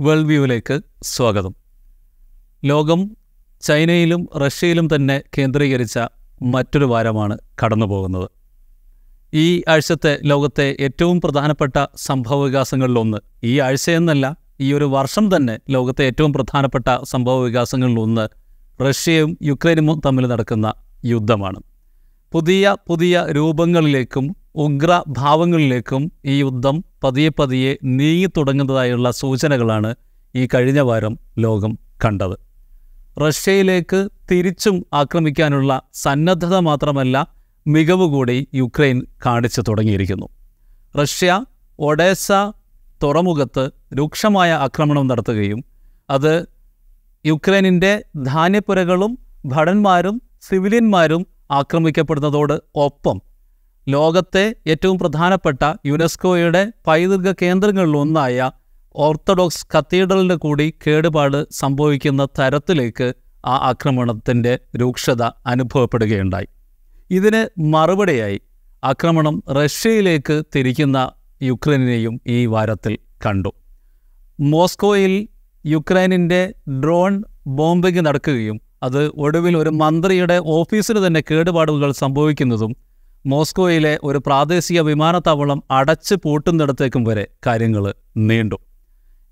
World വ്യൂവിലേക്ക് സ്വാഗതം. ലോകം ചൈനയിലും റഷ്യയിലും തന്നെ കേന്ദ്രീകരിച്ച മറ്റൊരു വാരമാണ് കടന്നുപോകുന്നത്. ഈ ആഴ്ചത്തെ ലോകത്തെ ഏറ്റവും പ്രധാനപ്പെട്ട സംഭവ വികാസങ്ങളിലൊന്ന് ഈ ആഴ്ചയെന്നല്ല ഈ ഒരു വർഷം തന്നെ ലോകത്തെ ഏറ്റവും പ്രധാനപ്പെട്ട സംഭവ വികാസങ്ങളിലൊന്ന് റഷ്യയും യുക്രൈനും തമ്മിൽ നടക്കുന്ന യുദ്ധമാണ്. പുതിയ പുതിയ രൂപങ്ങളിലേക്കും ഉഗ്രഭാവങ്ങളിലേക്കും ഈ യുദ്ധം പതിയെ പതിയെ നീങ്ങി തുടങ്ങുന്നതായുള്ള സൂചനകളാണ് ഈ കഴിഞ്ഞ വാരം ലോകം കണ്ടത്. റഷ്യയിലേക്ക് തിരിച്ചും ആക്രമിക്കാനുള്ള സന്നദ്ധത മാത്രമല്ല മികവ് കൂടി യുക്രൈൻ കാണിച്ചു തുടങ്ങിയിരിക്കുന്നു. റഷ്യ ഒഡേസ തുറമുഖത്ത് രൂക്ഷമായ ആക്രമണം നടത്തുകയും അത് യുക്രൈനിന്റെ ധാന്യപ്പുരകളും ഭടന്മാരും സിവിലിയന്മാരും ആക്രമിക്കപ്പെടുന്നതോട് ഒപ്പം ലോകത്തെ ഏറ്റവും പ്രധാനപ്പെട്ട യുനെസ്കോയുടെ പൈതൃക കേന്ദ്രങ്ങളിലൊന്നായ ഓർത്തഡോക്സ് കത്തീഡ്രലിന് കൂടി കേടുപാട് സംഭവിക്കുന്ന തരത്തിലേക്ക് ആ ആക്രമണത്തിന്റെ രൂക്ഷത അനുഭവപ്പെടുകയുണ്ടായി. ഇതിന് മറുപടിയായി ആക്രമണം റഷ്യയിലേക്ക് തിരിക്കുന്ന യുക്രൈനെയും ഈ വാരത്തിൽ കണ്ടു. മോസ്കോയിൽ യുക്രൈനിന്റെ ഡ്രോൺ ബോംബിംഗ് നടക്കുകയും അത് ഒടുവിൽ ഒരു മന്ത്രിയുടെ ഓഫീസിന് തന്നെ കേടുപാടുകൾ സംഭവിക്കുന്നതും മോസ്കോയിലെ ഒരു പ്രാദേശിക വിമാനത്താവളം അടച്ച് പൂട്ടുന്നിടത്തേക്കും വരെ കാര്യങ്ങൾ നീണ്ടു.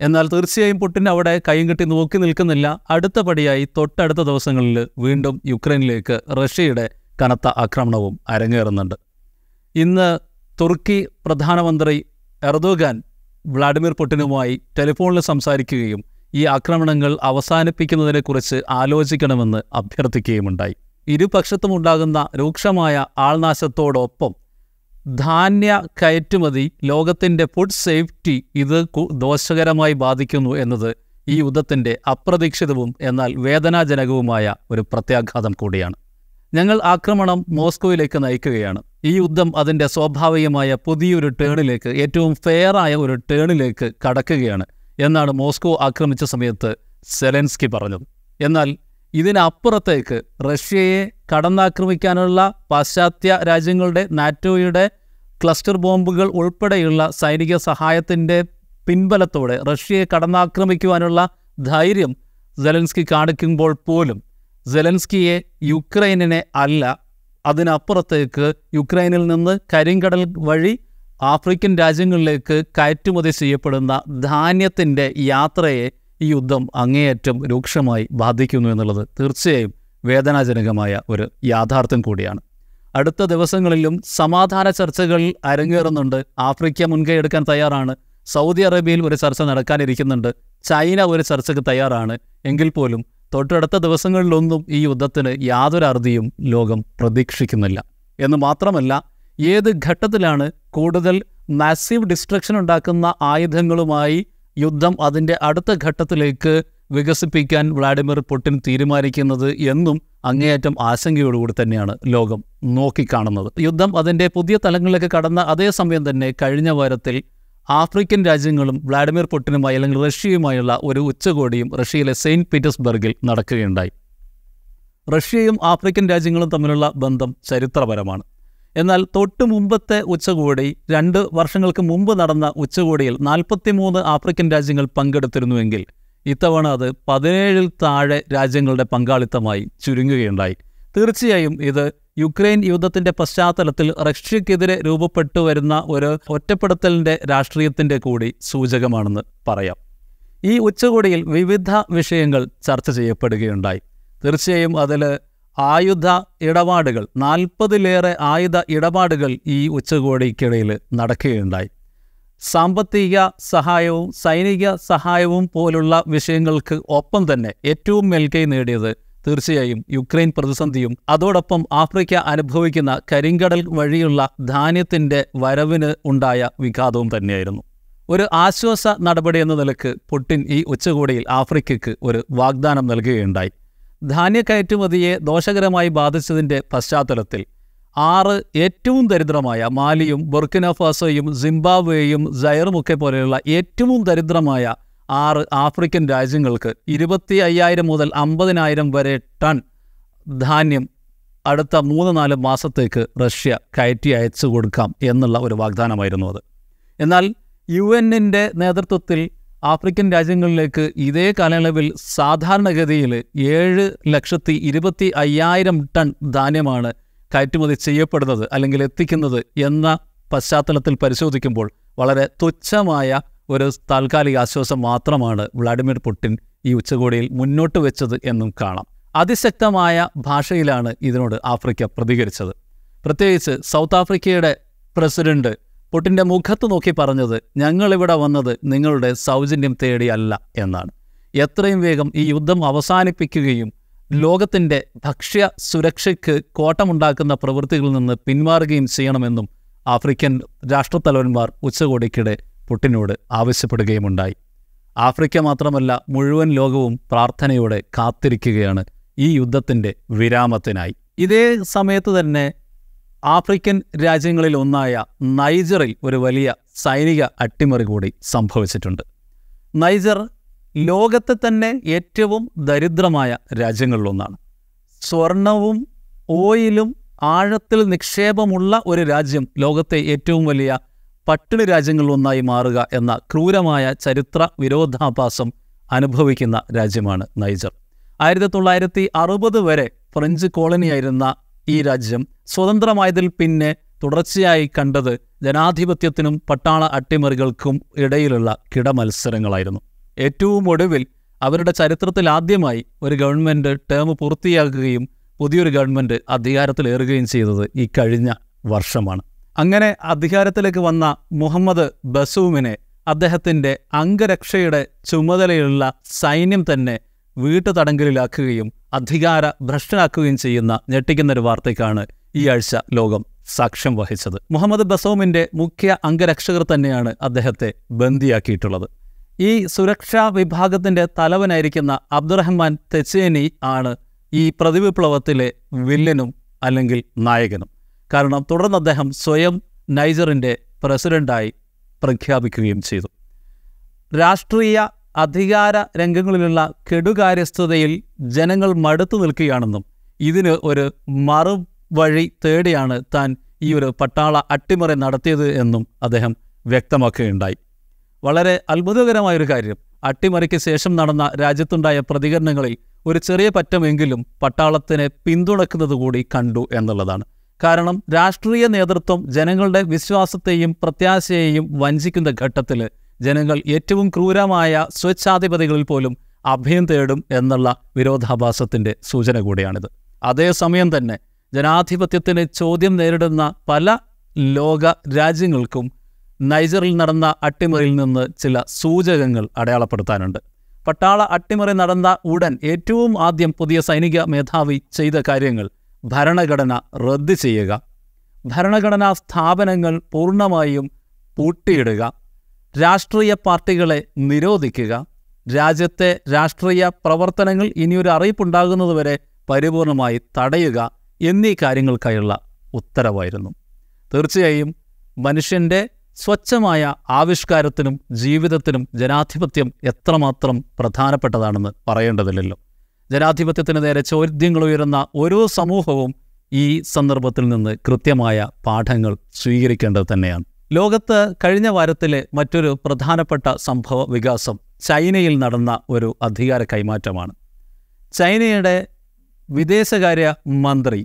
എന്നാൽ തീർച്ചയായും പുട്ടിൻ അവിടെ കൈയും കെട്ടി നോക്കി നിൽക്കുന്നില്ല. അടുത്ത പടിയായി തൊട്ടടുത്ത ദിവസങ്ങളിൽ വീണ്ടും യുക്രൈനിലേക്ക് റഷ്യയുടെ കനത്ത ആക്രമണവും അരങ്ങേറുന്നുണ്ട്. ഇന്ന് തുർക്കി പ്രധാനമന്ത്രി എർദോഗാൻ വ്ളാഡിമിർ പുടിനുമായി ടെലിഫോണിൽ സംസാരിക്കുകയും ഈ ആക്രമണങ്ങൾ അവസാനിപ്പിക്കുന്നതിനെക്കുറിച്ച് ആലോചിക്കണമെന്ന് അഭ്യർത്ഥിക്കുകയുമുണ്ടായി. ഇരുപക്ഷത്തുമുണ്ടാകുന്ന രൂക്ഷമായ ആൾനാശത്തോടൊപ്പം ധാന്യ കയറ്റുമതി ലോകത്തിന്റെ ഫുഡ് സേഫ്റ്റി ഇത് ദോഷകരമായി ബാധിക്കുന്നു എന്നത് ഈ യുദ്ധത്തിന്റെ അപ്രതീക്ഷിതവും എന്നാൽ വേദനാജനകവുമായ ഒരു പ്രത്യാഘാതം കൂടിയാണ്. ഞങ്ങൾ ആക്രമണം മോസ്കോയിലേക്ക് നയിക്കുകയാണ്. ഈ യുദ്ധം അതിന്റെ സ്വാഭാവികമായ പുതിയൊരു ടേണിലേക്ക് ഏറ്റവും ഫെയറായ ഒരു ടേണിലേക്ക് കടക്കുകയാണ് എന്നാണ് മോസ്കോ ആക്രമിച്ച സമയത്ത് സെലൻസ്കി പറഞ്ഞത്. എന്നാൽ ഇതിനപ്പുറത്തേക്ക് റഷ്യയെ കടന്നാക്രമിക്കാനുള്ള പാശ്ചാത്യ രാജ്യങ്ങളുടെ നാറ്റോയുടെ ക്ലസ്റ്റർ ബോംബുകൾ ഉൾപ്പെടെയുള്ള സൈനിക സഹായത്തിന്റെ പിൻബലത്തോടെ റഷ്യയെ കടന്നാക്രമിക്കുവാനുള്ള ധൈര്യം സെലൻസ്കി കാണിക്കുമ്പോൾ പോലും സെലൻസ്കിയെ യുക്രൈനിനെ അല്ല അതിനപ്പുറത്തേക്ക് യുക്രൈനിൽ നിന്ന് കരിങ്കടൽ വഴി ആഫ്രിക്കൻ രാജ്യങ്ങളിലേക്ക് കയറ്റുമതി ചെയ്യപ്പെടുന്ന ധാന്യത്തിന്റെ യാത്രയെ ഈ യുദ്ധം അങ്ങേയറ്റം രൂക്ഷമായി ബാധിക്കുന്നു എന്നുള്ളത് തീർച്ചയായും വേദനാജനകമായ ഒരു യാഥാർത്ഥ്യം കൂടിയാണ്. അടുത്ത ദിവസങ്ങളിലും സമാധാന ചർച്ചകൾ അരങ്ങേറുന്നുണ്ട്. ആഫ്രിക്ക മുൻകൈ എടുക്കാൻ തയ്യാറാണ്. സൗദി അറേബ്യയിൽ ഒരു ചർച്ച നടക്കാനിരിക്കുന്നുണ്ട്. ചൈന ഒരു ചർച്ചയ്ക്ക് തയ്യാറാണ്. എങ്കിൽ പോലും തൊട്ടടുത്ത ദിവസങ്ങളിലൊന്നും ഈ യുദ്ധത്തിന് യാതൊരു അറുതിയും ലോകം പ്രതീക്ഷിക്കുന്നില്ല. എന്ന് മാത്രമല്ല ഏത് ഘട്ടത്തിലാണ് കൂടുതൽ മാസീവ് ഡിസ്ട്രക്ഷൻ ഉണ്ടാക്കുന്ന ആയുധങ്ങളുമായി യുദ്ധം അതിന്റെ അടുത്ത ഘട്ടത്തിലേക്ക് വികസിപ്പിക്കാൻ വ്ളാഡിമിർ പുടിൻ തീരുമാനിക്കുന്നത് എന്നും അങ്ങേയറ്റം ആശങ്കയോടുകൂടി തന്നെയാണ് ലോകം നോക്കിക്കാണുന്നത്. യുദ്ധം അതിന്റെ പുതിയ തലങ്ങളിലേക്ക് കടന്ന അതേ സമയം തന്നെ കഴിഞ്ഞ വാരത്തിൽ ആഫ്രിക്കൻ രാജ്യങ്ങളും വ്ളാഡിമിർ പുടിനുമായി അല്ലെങ്കിൽ റഷ്യയുമായുള്ള ഒരു ഉച്ചകോടിയും റഷ്യയിലെ സെയിന്റ് പീറ്റേഴ്സ്ബർഗിൽ നടക്കുകയുണ്ടായി. റഷ്യയും ആഫ്രിക്കൻ രാജ്യങ്ങളും തമ്മിലുള്ള ബന്ധം ചരിത്രപരമാണ്. എന്നാൽ തൊട്ടു മുമ്പത്തെ ഉച്ചകോടി രണ്ട് വർഷങ്ങൾക്ക് മുമ്പ് നടന്ന ഉച്ചകോടിയിൽ നാൽപ്പത്തിമൂന്ന് ആഫ്രിക്കൻ രാജ്യങ്ങൾ പങ്കെടുത്തിരുന്നുവെങ്കിൽ ഇത്തവണ അത് പതിനേഴിൽ താഴെ രാജ്യങ്ങളുടെ പങ്കാളിത്തമായി ചുരുങ്ങുകയുണ്ടായി. തീർച്ചയായും ഇത് യുക്രൈൻ യുദ്ധത്തിന്റെ പശ്ചാത്തലത്തിൽ റഷ്യക്കെതിരെ രൂപപ്പെട്ടു വരുന്ന ഒരു ഒറ്റപ്പെടുത്തലിന്റെ രാഷ്ട്രീയത്തിന്റെ കൂടി സൂചകമാണെന്ന് പറയാം. ഈ ഉച്ചകോടിയിൽ വിവിധ വിഷയങ്ങൾ ചർച്ച ചെയ്യപ്പെടുകയുണ്ടായി. തീർച്ചയായും അതിൽ ആയുധ ഇടപാടുകൾ നാൽപ്പതിലേറെ ആയുധ ഇടപാടുകൾ ഈ ഉച്ചകോടിക്കിടയിൽ നടക്കുകയുണ്ടായി. സാമ്പത്തിക സഹായവും സൈനിക സഹായവും പോലുള്ള വിഷയങ്ങൾക്ക് ഒപ്പം തന്നെ ഏറ്റവും മേൽക്കൈ നേടിയത് തീർച്ചയായും യുക്രൈൻ പ്രതിസന്ധിയും അതോടൊപ്പം ആഫ്രിക്ക അനുഭവിക്കുന്ന കരിങ്കടൽ വഴിയുള്ള ധാന്യത്തിന്റെ വരവിന് ഉണ്ടായ വിഘാതവും തന്നെയായിരുന്നു. ഒരു ആശ്വാസ നടപടി എന്ന നിലയ്ക്ക് പുടിൻ ഈ ഉച്ചകോടിയിൽ ആഫ്രിക്കയ്ക്ക് ഒരു വാഗ്ദാനം നൽകുകയുണ്ടായി. ധാന്യ കയറ്റുമതിയെ ദോഷകരമായി ബാധിച്ചതിന്റെ പശ്ചാത്തലത്തിൽ ആറ് ഏറ്റവും ദരിദ്രമായ മാലിയും ബുർക്കിനഫാസോയും സിംബാബ്വേയും ജയറുമൊക്കെ പോലെയുള്ള ഏറ്റവും ദരിദ്രമായ ആറ് ആഫ്രിക്കൻ രാജ്യങ്ങൾക്ക് ഇരുപത്തി അയ്യായിരം മുതൽ അമ്പതിനായിരം വരെ ടൺ ധാന്യം അടുത്ത മൂന്ന് നാല് മാസത്തേക്ക് റഷ്യ കയറ്റി അയച്ചു കൊടുക്കാം എന്നുള്ള ഒരു വാഗ്ദാനമായിരുന്നു അത്. എന്നാൽ യു എന്നിന്റെ നേതൃത്വത്തിൽ ആഫ്രിക്കൻ രാജ്യങ്ങളിലേക്ക് ഇതേ കാലയളവിൽ സാധാരണഗതിയിൽ ഏഴ് ലക്ഷത്തി ഇരുപത്തി അയ്യായിരം ടൺ ധാന്യമാണ് കയറ്റുമതി ചെയ്യപ്പെടുന്നത് അല്ലെങ്കിൽ എത്തിക്കുന്നത് എന്ന പശ്ചാത്തലത്തിൽ പരിശോധിക്കുമ്പോൾ വളരെ തുച്ഛമായ ഒരു താൽക്കാലിക ആശ്വാസം മാത്രമാണ് വ്ളാഡിമിർ പുടിൻ ഈ ഉച്ചകോടിയിൽ മുന്നോട്ട് വെച്ചത് എന്നും കാണാം. അതിശക്തമായ ഭാഷയിലാണ് ഇതിനോട് ആഫ്രിക്ക പ്രതികരിച്ചത്. പ്രത്യേകിച്ച് സൗത്ത് ആഫ്രിക്കയുടെ പ്രസിഡന്റ് പുട്ടിന്റെ മുഖത്ത് നോക്കി പറഞ്ഞത് ഞങ്ങളിവിടെ വന്നത് നിങ്ങളുടെ സൗജന്യം തേടിയല്ല എന്നാണ്. എത്രയും വേഗം ഈ യുദ്ധം അവസാനിപ്പിക്കുകയും ലോകത്തിന്റെ ഭക്ഷ്യ സുരക്ഷയ്ക്ക് കോട്ടമുണ്ടാക്കുന്ന പ്രവൃത്തികളിൽ നിന്ന് പിന്മാറുകയും ചെയ്യണമെന്നും ആഫ്രിക്കൻ രാഷ്ട്രത്തലവന്മാർ ഉച്ചകോടിക്കിടെ പുട്ടിനോട് ആവശ്യപ്പെടുകയുമുണ്ടായി. ആഫ്രിക്ക മാത്രമല്ല മുഴുവൻ ലോകവും പ്രാർത്ഥനയോടെ കാത്തിരിക്കുകയാണ് ഈ യുദ്ധത്തിന്റെ വിരാമത്തിനായി. ഇതേ സമയത്ത് തന്നെ ആഫ്രിക്കൻ രാജ്യങ്ങളിൽ ഒന്നായ നൈജറിൽ ഒരു വലിയ സൈനിക അട്ടിമറി കൂടി സംഭവിച്ചിട്ടുണ്ട്. നൈജർ ലോകത്തെ തന്നെ ഏറ്റവും ദരിദ്രമായ രാജ്യങ്ങളിലൊന്നാണ് സ്വർണവും ഓയിലും ആഴത്തിൽ നിക്ഷേപമുള്ള ഒരു രാജ്യം ലോകത്തെ ഏറ്റവും വലിയ പട്ടിണി രാജ്യങ്ങളിലൊന്നായി മാറുക എന്ന ക്രൂരമായ ചരിത്ര വിരോധാഭാസം അനുഭവിക്കുന്ന രാജ്യമാണ് നൈജർ. ആയിരത്തി തൊള്ളായിരത്തി അറുപത് വരെ ഫ്രഞ്ച് കോളനിയായിരുന്ന ഈ രാജ്യം സ്വതന്ത്രമായതിൽ പിന്നെ തുടർച്ചയായി കണ്ടത് ജനാധിപത്യത്തിനും പട്ടാള അട്ടിമറികൾക്കും ഇടയിലുള്ള കിടമത്സരങ്ങളായിരുന്നു. ഏറ്റവും ഒടുവിൽ അവരുടെ ചരിത്രത്തിൽ ആദ്യമായി ഒരു ഗവൺമെന്റ് ടേം പൂർത്തിയാക്കുകയും പുതിയൊരു ഗവൺമെന്റ് അധികാരത്തിലേറുകയും ചെയ്തത് ഈ കഴിഞ്ഞ വർഷമാണ്. അങ്ങനെ അധികാരത്തിലേക്ക് വന്ന മുഹമ്മദ് ബസൂമിനെ അദ്ദേഹത്തിന്റെ അംഗരക്ഷയുടെ ചുമതലയുള്ള സൈന്യം തന്നെ വീട്ടുതടങ്കലിലാക്കുകയും അധികാര ഭ്രഷ്ടനാക്കുകയും ചെയ്യുന്ന ഞെട്ടിക്കുന്നൊരു വാർത്തയ്ക്കാണ് ഈ ആഴ്ച ലോകം സാക്ഷ്യം വഹിച്ചത്. മുഹമ്മദ് ബസോമിന്റെ മുഖ്യ അംഗരക്ഷകർ തന്നെയാണ് അദ്ദേഹത്തെ ബന്ദിയാക്കിയിട്ടുള്ളത്. ഈ സുരക്ഷാ വിഭാഗത്തിന്റെ തലവനായിരിക്കുന്ന അബ്ദുറഹ്മാൻ തെച്ചേനി ആണ് ഈ പ്രതിവിപ്ലവത്തിലെ വില്ലനും അല്ലെങ്കിൽ നായകനും. കാരണം തുടർന്ന് അദ്ദേഹം സ്വയം നൈജറിന്റെ പ്രസിഡന്റായി പ്രഖ്യാപിക്കുകയും ചെയ്തു. രാഷ്ട്രീയ അധികാര രംഗങ്ങളിലുള്ള കെടുകാര്യസ്ഥതയിൽ ജനങ്ങൾ മടുത്തു നിൽക്കുകയാണെന്നും ഇതിന് ഒരു മറുവഴി തേടിയാണ് താൻ ഈ ഒരു പട്ടാള അട്ടിമറി നടത്തിയത് എന്നും അദ്ദേഹം വ്യക്തമാക്കുകയുണ്ടായി. വളരെ അത്ഭുതകരമായൊരു കാര്യം. അട്ടിമറിക്ക് ശേഷം നടന്ന രാജ്യത്തുണ്ടായ പ്രതികരണങ്ങളിൽ ഒരു ചെറിയ പറ്റമെങ്കിലും പട്ടാളത്തിനെ പിന്തുണക്കുന്നത് കൂടി കണ്ടു എന്നുള്ളതാണ്. കാരണം രാഷ്ട്രീയ നേതൃത്വം ജനങ്ങളുടെ വിശ്വാസത്തെയും പ്രത്യാശയെയും വഞ്ചിക്കുന്ന ഘട്ടത്തിൽ ജനങ്ങൾ ഏറ്റവും ക്രൂരമായ സ്വച്ഛാധിപതികളിൽ പോലും അഭയം തേടും എന്നുള്ള വിരോധാഭാസത്തിന്റെ സൂചന കൂടിയാണിത്. അതേസമയം തന്നെ ജനാധിപത്യത്തിന് ചോദ്യം നേരിടുന്ന പല ലോക രാജ്യങ്ങൾക്കും നൈജറിൽ നടന്ന അട്ടിമറിയിൽ നിന്ന് ചില സൂചകങ്ങൾ അടയാളപ്പെടുത്താനുണ്ട്. പട്ടാള അട്ടിമറി നടന്ന ഉടൻ ഏറ്റവും ആദ്യം പുതിയ സൈനിക മേധാവി ചെയ്ത കാര്യങ്ങൾ ഭരണഘടന റദ്ദ് ചെയ്യുക. ഭരണഘടനാ സ്ഥാപനങ്ങൾ പൂർണമായും പൂട്ടിയിടുക. രാഷ്ട്രീയ പാർട്ടികളെ നിരോധിക്കുക. രാജ്യത്തെ രാഷ്ട്രീയ പ്രവർത്തനങ്ങൾ ഇനിയൊരു അറിയിപ്പുണ്ടാകുന്നതുവരെ പരിപൂർണമായി തടയുക എന്നീ കാര്യങ്ങൾക്കായുള്ള ഉത്തരവായിരുന്നു. തീർച്ചയായും മനുഷ്യന്റെ സ്വച്ഛമായ ആവിഷ്കാരത്തിനും ജീവിതത്തിനും ജനാധിപത്യം എത്രമാത്രം പ്രധാനപ്പെട്ടതാണെന്ന് പറയേണ്ടതില്ലല്ലോ. ജനാധിപത്യത്തിന് നേരെ ചോദ്യങ്ങൾ ഉയരുന്ന ഓരോ സമൂഹവും ഈ സന്ദർഭത്തിൽ നിന്ന് കൃത്യമായ പാഠങ്ങൾ സ്വീകരിക്കേണ്ടത് തന്നെയാണ്. ലോകത്ത് കഴിഞ്ഞ വാരത്തിലെ മറ്റൊരു പ്രധാനപ്പെട്ട സംഭവ വികാസം ചൈനയിൽ നടന്ന ഒരു അധികാര കൈമാറ്റമാണ്. ചൈനയുടെ വിദേശകാര്യ മന്ത്രി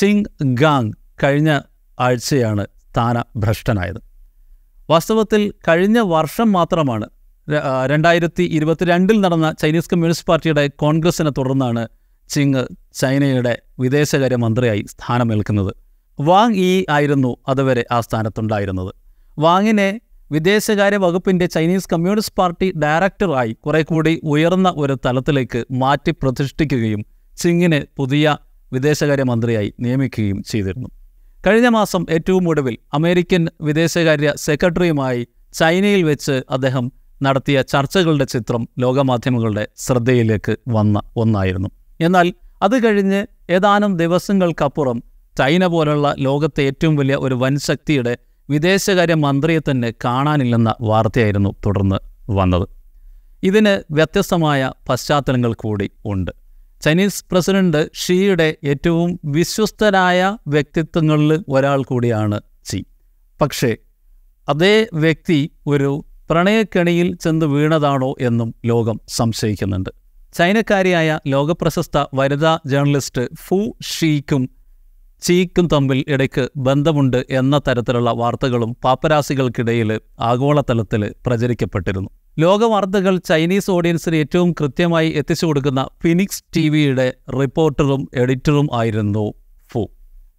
ചിങ് ഗാങ് കഴിഞ്ഞ ആഴ്ചയാണ് സ്ഥാനഭ്രഷ്ടനായത്. വാസ്തവത്തിൽ കഴിഞ്ഞ വർഷം മാത്രമാണ് രണ്ടായിരത്തി ഇരുപത്തിരണ്ടിൽ നടന്ന ചൈനീസ് കമ്മ്യൂണിസ്റ്റ് പാർട്ടിയുടെ കോൺഗ്രസിനെ തുടർന്നാണ് ചിങ് ചൈനയുടെ വിദേശകാര്യ മന്ത്രിയായി സ്ഥാനമേൽക്കുന്നത്. വാങ് ഈ ആയിരുന്നു അതുവരെ ആ സ്ഥാനത്തുണ്ടായിരുന്നത്. വാങ്ങിനെ വിദേശകാര്യ വകുപ്പിന്റെ ചൈനീസ് കമ്മ്യൂണിസ്റ്റ് പാർട്ടി ഡയറക്ടറായി കുറെ കൂടി ഉയർന്ന ഒരു തലത്തിലേക്ക് മാറ്റി പ്രതിഷ്ഠിക്കുകയും ചിങ്ങിനെ പുതിയ വിദേശകാര്യ മന്ത്രിയായി നിയമിക്കുകയും ചെയ്തിരുന്നു. കഴിഞ്ഞ മാസം ഏറ്റവും ഒടുവിൽ അമേരിക്കൻ വിദേശകാര്യ സെക്രട്ടറിയുമായി ചൈനയിൽ വെച്ച് അദ്ദേഹം നടത്തിയ ചർച്ചകളുടെ ചിത്രം ലോകമാധ്യമങ്ങളുടെ ശ്രദ്ധയിലേക്ക് വന്ന ഒന്നായിരുന്നു. എന്നാൽ അത് കഴിഞ്ഞ് ഏതാനും ദിവസങ്ങൾക്കപ്പുറം ചൈന പോലുള്ള ലോകത്തെ ഏറ്റവും വലിയ ഒരു വൻശക്തിയുടെ വിദേശകാര്യ മന്ത്രിയെ തന്നെ കാണാനില്ലെന്ന വാർത്തയായിരുന്നു തുടർന്ന് വന്നത്. ഇതിന് വ്യത്യസ്തമായ പശ്ചാത്തലങ്ങൾ കൂടി ഉണ്ട്. ചൈനീസ് പ്രസിഡന്റ് ഷീയുടെ ഏറ്റവും വിശ്വസ്തരായ വ്യക്തിത്വങ്ങളിൽ ഒരാൾ കൂടിയാണ് ചി. പക്ഷേ അതേ വ്യക്തി ഒരു പ്രണയക്കെണിയിൽ ചെന്ന് വീണതാണോ എന്നും ലോകം സംശയിക്കുന്നുണ്ട്. ചൈനക്കാരിയായ ലോകപ്രശസ്ത വനിതാ ജേർണലിസ്റ്റ് ഫു ഷീക്കും ചീക്കും തമ്മിൽ ഇടയ്ക്ക് ബന്ധമുണ്ട് എന്ന തരത്തിലുള്ള വാർത്തകളും പാപ്പരാസികൾക്കിടയിൽ ആഗോളതലത്തിൽ പ്രചരിക്കപ്പെട്ടിരുന്നു. ലോകവാർത്തകൾ ചൈനീസ് ഓഡിയൻസിന് ഏറ്റവും കൃത്യമായി എത്തിച്ചു കൊടുക്കുന്ന ഫിനിക്സ് ടി വിയുടെ റിപ്പോർട്ടറും എഡിറ്ററും ആയിരുന്നു ഫു.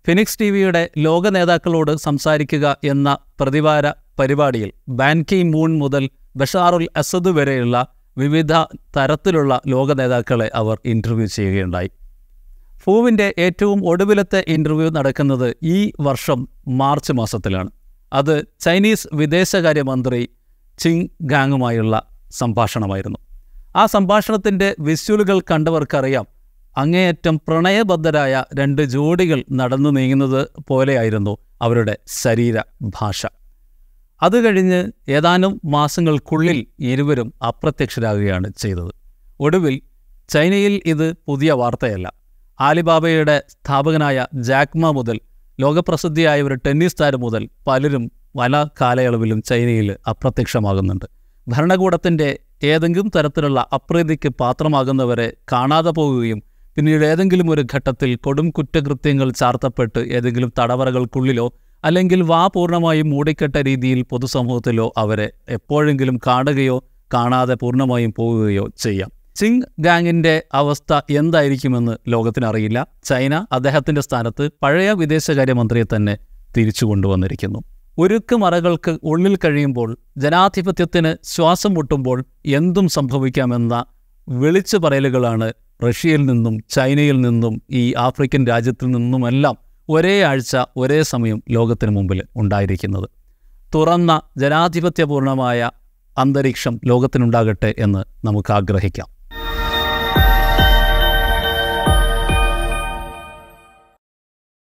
ഫിനിക്സ് ടി വിയുടെ ലോക നേതാക്കളോട് സംസാരിക്കുക എന്ന പ്രതിവാര പരിപാടിയിൽ ബാൻകി മൂൺ മുതൽ ബഷാറുൽ അസദ് വരെയുള്ള വിവിധ തരത്തിലുള്ള ലോക നേതാക്കളെ അവർ ഇന്റർവ്യൂ ചെയ്യുകയുണ്ടായി. ഫൂവിന്റെ ഏറ്റവും ഒടുവിലത്തെ ഇന്റർവ്യൂ നടക്കുന്നത് ഈ വർഷം മാർച്ച് മാസത്തിലാണ്. അത് ചൈനീസ് വിദേശകാര്യമന്ത്രി ചിങ് ഗാങ്ങുമായുള്ള സംഭാഷണമായിരുന്നു. ആ സംഭാഷണത്തിന്റെ വിസ്വലുകൾ കണ്ടവർക്കറിയാം. അങ്ങേയറ്റം പ്രണയബദ്ധരായ രണ്ട് ജോഡികൾ നടന്നു നീങ്ങുന്നത് പോലെയായിരുന്നു അവരുടെ ശരീര ഭാഷ. അത് കഴിഞ്ഞ് ഏതാനും മാസങ്ങൾക്കുള്ളിൽ ഇരുവരും അപ്രത്യക്ഷരാകുകയാണ് ചെയ്തത്. ഒടുവിൽ ചൈനയിൽ ഇത് പുതിയ വാർത്തയല്ല. ആലിബാബയുടെ സ്ഥാപകനായ ജാക്മ മുതൽ ലോകപ്രസിദ്ധിയായ ഒരു ടെന്നീസ് താരം മുതൽ പലരും പല കാലയളവിലും ചൈനയിൽ അപ്രത്യക്ഷമാകുന്നുണ്ട്. ഭരണകൂടത്തിന്റെ ഏതെങ്കിലും തരത്തിലുള്ള അപ്രീതിക്ക് പാത്രമാകുന്നവരെ കാണാതെ പോവുകയും പിന്നീട് ഏതെങ്കിലും ഒരു ഘട്ടത്തിൽ കൊടും കുറ്റകൃത്യങ്ങൾ ചാർത്തപ്പെട്ട് ഏതെങ്കിലും തടവറകൾക്കുള്ളിലോ അല്ലെങ്കിൽ വാ പൂർണമായും മൂടിക്കെട്ട രീതിയിൽ പൊതുസമൂഹത്തിലോ അവരെ എപ്പോഴെങ്കിലും കാണുകയോ കാണാതെ പൂർണമായും പോവുകയോ ചെയ്യാം. സിങ് ഗാങ്ങിന്റെ അവസ്ഥ എന്തായിരിക്കുമെന്ന് ലോകത്തിനറിയില്ല. ചൈന അദ്ദേഹത്തിന്റെ സ്ഥാനത്ത് പഴയ വിദേശകാര്യമന്ത്രിയെ തന്നെ തിരിച്ചു കൊണ്ടുവന്നിരിക്കുന്നു. ഉരുക്കുമറകൾക്ക് ഉള്ളിൽ കഴിയുമ്പോൾ ജനാധിപത്യത്തിന് ശ്വാസം മുട്ടുമ്പോൾ എന്തും സംഭവിക്കാമെന്ന വിളിച്ചു പറയലുകളാണ് റഷ്യയിൽ നിന്നും ചൈനയിൽ നിന്നും ഈ ആഫ്രിക്കൻ രാജ്യത്തിൽ നിന്നുമെല്ലാം ഒരേ ആഴ്ച ഒരേ സമയം ലോകത്തിന് മുമ്പിൽ ഉണ്ടായിരിക്കുന്നത്. തുറന്ന ജനാധിപത്യപൂർണമായ അന്തരീക്ഷം ലോകത്തിനുണ്ടാകട്ടെ എന്ന് നമുക്ക് ആഗ്രഹിക്കാം.